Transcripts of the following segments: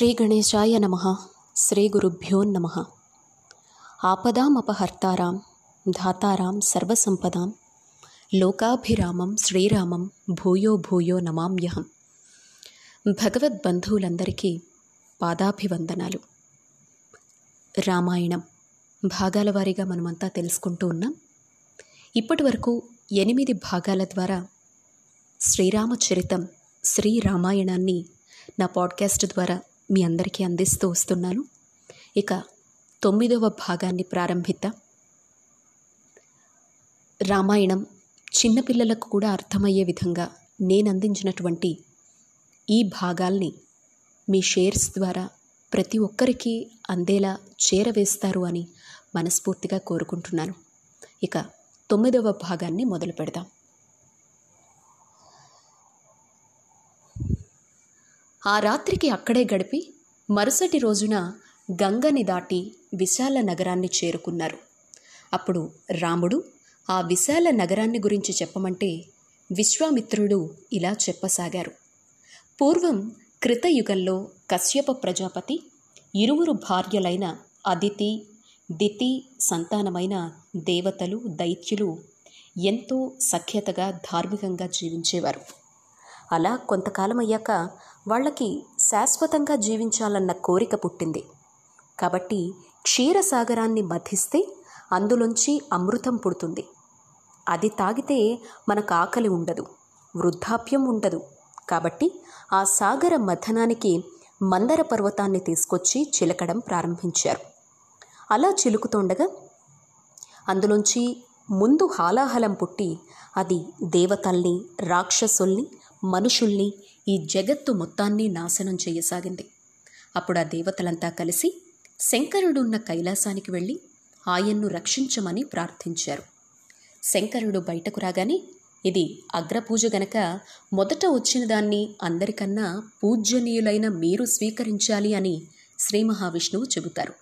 శ్రీ గణేశాయ నమ. శ్రీ గురుభ్యో నమ. ఆపదామపహర్తారాం ధాతారాం సర్వసంపదాం. లోకాభిరామం శ్రీరామం భూయో భూయో నమామ్యహం. భగవద్బంధువులందరికీ పాదాభివందనాలు. రామాయణం భాగాల వారీగా మనమంతా తెలుసుకుంటూ ఉన్నాం. ఇప్పటి వరకు ఎనిమిది భాగాల ద్వారా శ్రీరామచరితం శ్రీ రామాయణాన్ని నా పాడ్కాస్ట్ ద్వారా మీ అందరికీ అందిస్తూ వస్తున్నాను. ఇక తొమ్మిదవ భాగాన్ని ప్రారంభిద్దాం. రామాయణం చిన్నపిల్లలకు కూడా అర్థమయ్యే విధంగా నేను అందించినటువంటి ఈ భాగాల్ని మీ షేర్స్ ద్వారా ప్రతి ఒక్కరికి అందేలా చేరవేస్తారు అని మనస్ఫూర్తిగా కోరుకుంటున్నాను. ఇక తొమ్మిదవ భాగాన్ని మొదలు పెడదాం ఆ రాత్రికి అక్కడే గడిపి మరుసటి రోజున గంగని దాటి విశాల నగరాన్ని చేరుకున్నారు. అప్పుడు రాముడు ఆ విశాల నగరాన్ని గురించి చెప్పమంటే విశ్వామిత్రుడు ఇలా చెప్పసాగారు. పూర్వం కృతయుగంలో కశ్యప ప్రజాపతి ఇరువురు భార్యలైన అదితి దితి సంతానమైన దేవతలు దైత్యులు ఎంతో సఖ్యతగా ధార్మికంగా జీవించేవారు. అలా కొంతకాలం అయ్యాక వాళ్ళకి శాశ్వతంగా జీవించాలన్న కోరిక పుట్టింది. కాబట్టి క్షీరసాగరాన్ని మధిస్తే అందులోంచి అమృతం పుడుతుంది. అది తాగితే మనకు ఆకలి ఉండదు వృద్ధాప్యం ఉండదు. కాబట్టి ఆ సాగర మథనానికి మందర పర్వతాన్ని తీసుకొచ్చి చిలకడం ప్రారంభించారు. అలా చిలుకుతుండగా అందులోంచి ముందు హాలాహలం పుట్టి అది దేవతల్ని రాక్షసుల్ని మనుషుల్ని ఈ జగత్తు మొత్తాన్ని నాశనం చేయసాగింది. అప్పుడు ఆ దేవతలంతా కలిసి శంకరుడున్న కైలాసానికి వెళ్ళి ఆయన్ను రక్షించమని ప్రార్థించారు. శంకరుడు బయటకు రాగానే ఇది అగ్రపూజ గనక మొదట వచ్చిన దాన్ని అందరికన్నా పూజ్యనీయులైన మీరు స్వీకరించాలి అని శ్రీ మహావిష్ణువు చెబుతారు.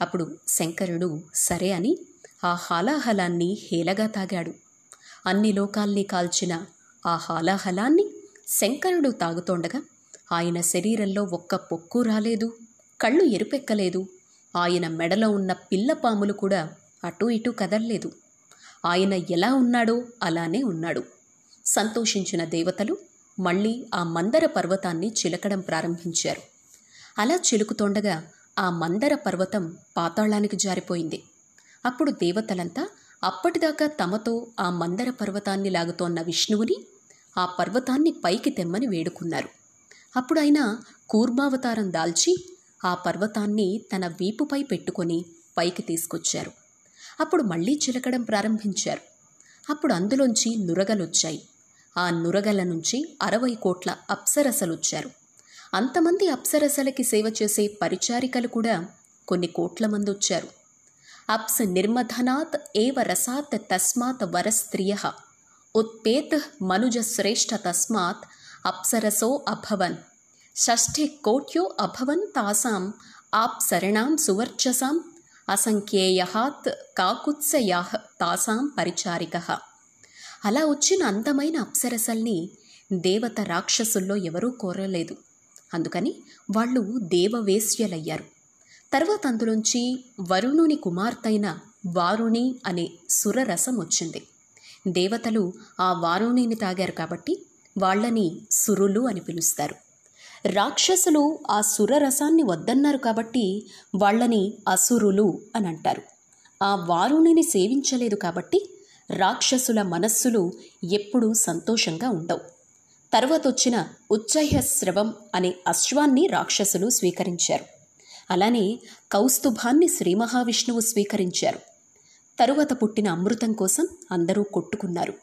అప్పుడు శంకరుడు సరే అని ఆ హాలాహలాన్ని హేలగా తాగాడు. అన్ని లోకాల్ని కాల్చిన ఆ హాలాహలాన్ని శంకరుడు తాగుతోండగా ఆయన శరీరంలో ఒక్క పొక్కు రాలేదు కళ్ళు ఎరుపెక్కలేదు. ఆయన మెడలో ఉన్న పిల్ల పాములు కూడా అటూ ఇటూ కదల్లేదు. ఆయన ఎలా ఉన్నాడో అలానే ఉన్నాడు. సంతోషించిన దేవతలు మళ్ళీ ఆ మందర పర్వతాన్ని చిలకడం ప్రారంభించారు. అలా చిలుకుతోండగా ఆ మందర పర్వతం పాతాళానికి జారిపోయింది. అప్పుడు దేవతలంతా అప్పటిదాకా తమతో ఆ మందర పర్వతాన్ని లాగుతోన్న విష్ణువుని ఆ పర్వతాన్ని పైకి తెమ్మని వేడుకున్నారు. అప్పుడు ఆయన కూర్మావతారం దాల్చి ఆ పర్వతాన్ని తన వీపుపై పెట్టుకొని పైకి తీసుకొచ్చారు. అప్పుడు మళ్ళీ చిలకడం ప్రారంభించారు. అప్పుడు అందులోంచి నురగలొచ్చాయి. ఆ నురగల నుంచి అరవై కోట్ల అప్సరసలొచ్చారు. అంతమంది అప్సరసలకి సేవ చేసే పరిచారికలు కూడా కొన్ని కోట్ల మంది వచ్చారు అప్స్ నిర్మధనాత్ ఏవ రసాత్ తస్మాత్ వరస్త్రియ. ఉత్పేత్ మనుజ శ్రేష్ఠ తస్మాత్ అప్సరసో అభవన్. షష్ఠి కోట్యో అభవన్ తాసాం ఆప్సరణాం సువర్చసాం అసంఖ్యేయాత్ కాకుత్సయా తాసాం పరిచారిక. అలా వచ్చిన అందమైన అప్సరసల్ని దేవత రాక్షసుల్లో ఎవరూ కోరలేదు. అందుకని వాళ్ళు దేవవేశ్యలయ్యారు. తర్వాత అందులోంచి వరుణుని కుమార్తెైన వారుణి అనే సురరసం వచ్చింది. దేవతలు ఆ వారుణిని తాగారు కాబట్టి వాళ్ళని సురులు అని పిలుస్తారు. రాక్షసులు ఆ సురరసాన్ని వద్దన్నారు కాబట్టి వాళ్ళని అసురులు అని అంటారు. ఆ వారుణిని సేవించలేదు కాబట్టి రాక్షసుల మనస్సులు ఎప్పుడూ సంతోషంగా ఉండవు. తర్వాత వచ్చిన ఉచ్చహ్యస్రవం అనే అశ్వాన్ని రాక్షసులు స్వీకరించారు. అలానే కౌస్తుభాన్ని శ్రీ మహావిష్ణువు స్వీకరించారు. తరువాత పుట్టిన అమృతం కోసం అందరూ కొట్టుకున్నారు.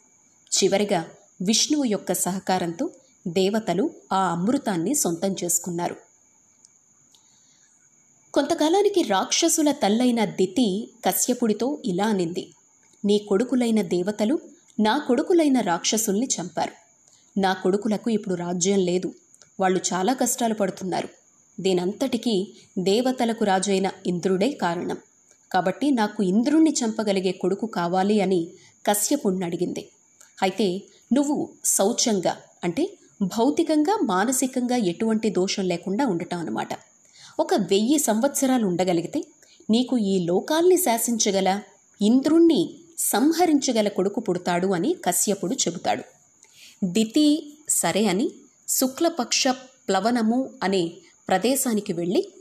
చివరిగా విష్ణువు యొక్క సహకారంతో దేవతలు ఆ అమృతాన్ని సొంతం చేసుకున్నారు. కొంతకాలానికి రాక్షసుల తల్లైన దితి కశ్యపుడితో ఇలా అనింది. నీ కొడుకులైన దేవతలు నా కొడుకులైన రాక్షసుల్ని చంపారు. నా కొడుకులకు ఇప్పుడు రాజ్యం లేదు. వాళ్ళు చాలా కష్టాలు పడుతున్నారు. దీనంతటికీ దేవతలకు రాజైన ఇంద్రుడే కారణం. కాబట్టి నాకు ఇంద్రుణ్ణి చంపగలిగే కొడుకు కావాలి అని కశ్యపుణ్ణి అడిగింది. అయితే నువ్వు శౌచంగా అంటే భౌతికంగా మానసికంగా ఎటువంటి దోషం లేకుండా ఉండటం అనమాట ఒక వెయ్యి సంవత్సరాలు ఉండగలిగితే నీకు ఈ లోకాల్ని శాసించగల ఇంద్రుణ్ణి సంహరించగల కొడుకు పుడతాడు అని కశ్యపుడు చెబుతాడు. దితి సరే అని శుక్లపక్ష ప్లవనము అనే ప్రదేశానికి వెళ్ళి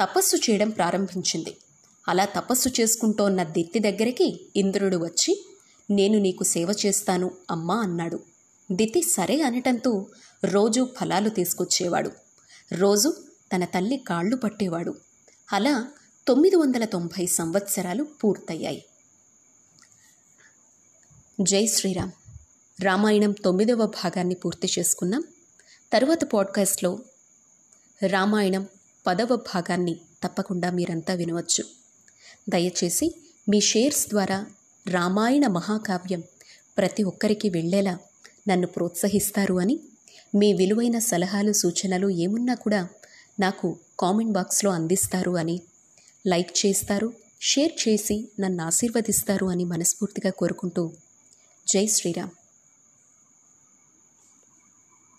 తపస్సు చేయడం ప్రారంభించింది. అలా తపస్సు చేసుకుంటోన్న దిత్తి దగ్గరికి ఇంద్రుడు వచ్చి నేను నీకు సేవ చేస్తాను అమ్మా అన్నాడు. దితి సరే అనటంతో రోజు ఫలాలు తీసుకొచ్చేవాడు. రోజు తన తల్లి కాళ్ళు పట్టేవాడు. అలా తొమ్మిది వందల తొంభై సంవత్సరాలు పూర్తయ్యాయి. జై శ్రీరామ్. రామాయణం తొమ్మిదవ భాగాన్ని పూర్తి చేసుకున్నాం. తరువాత పాడ్కాస్ట్లో రామాయణం పదవ భాగాన్ని తప్పకుండా మీరంతా వినవచ్చు. దయచేసి మీ షేర్స్ ద్వారా రామాయణ మహాకావ్యం ప్రతి ఒక్కరికి వెళ్ళేలా నన్ను ప్రోత్సహిస్తారు అని మీ విలువైన సలహాలు సూచనలు ఏమున్నా కూడా నాకు కామెంట్ బాక్స్లో అందిస్తారు అని లైక్ చేస్తారు షేర్ చేసి నన్ను ఆశీర్వదిస్తారు అని మనస్ఫూర్తిగా కోరుకుంటూ జై శ్రీరామ్.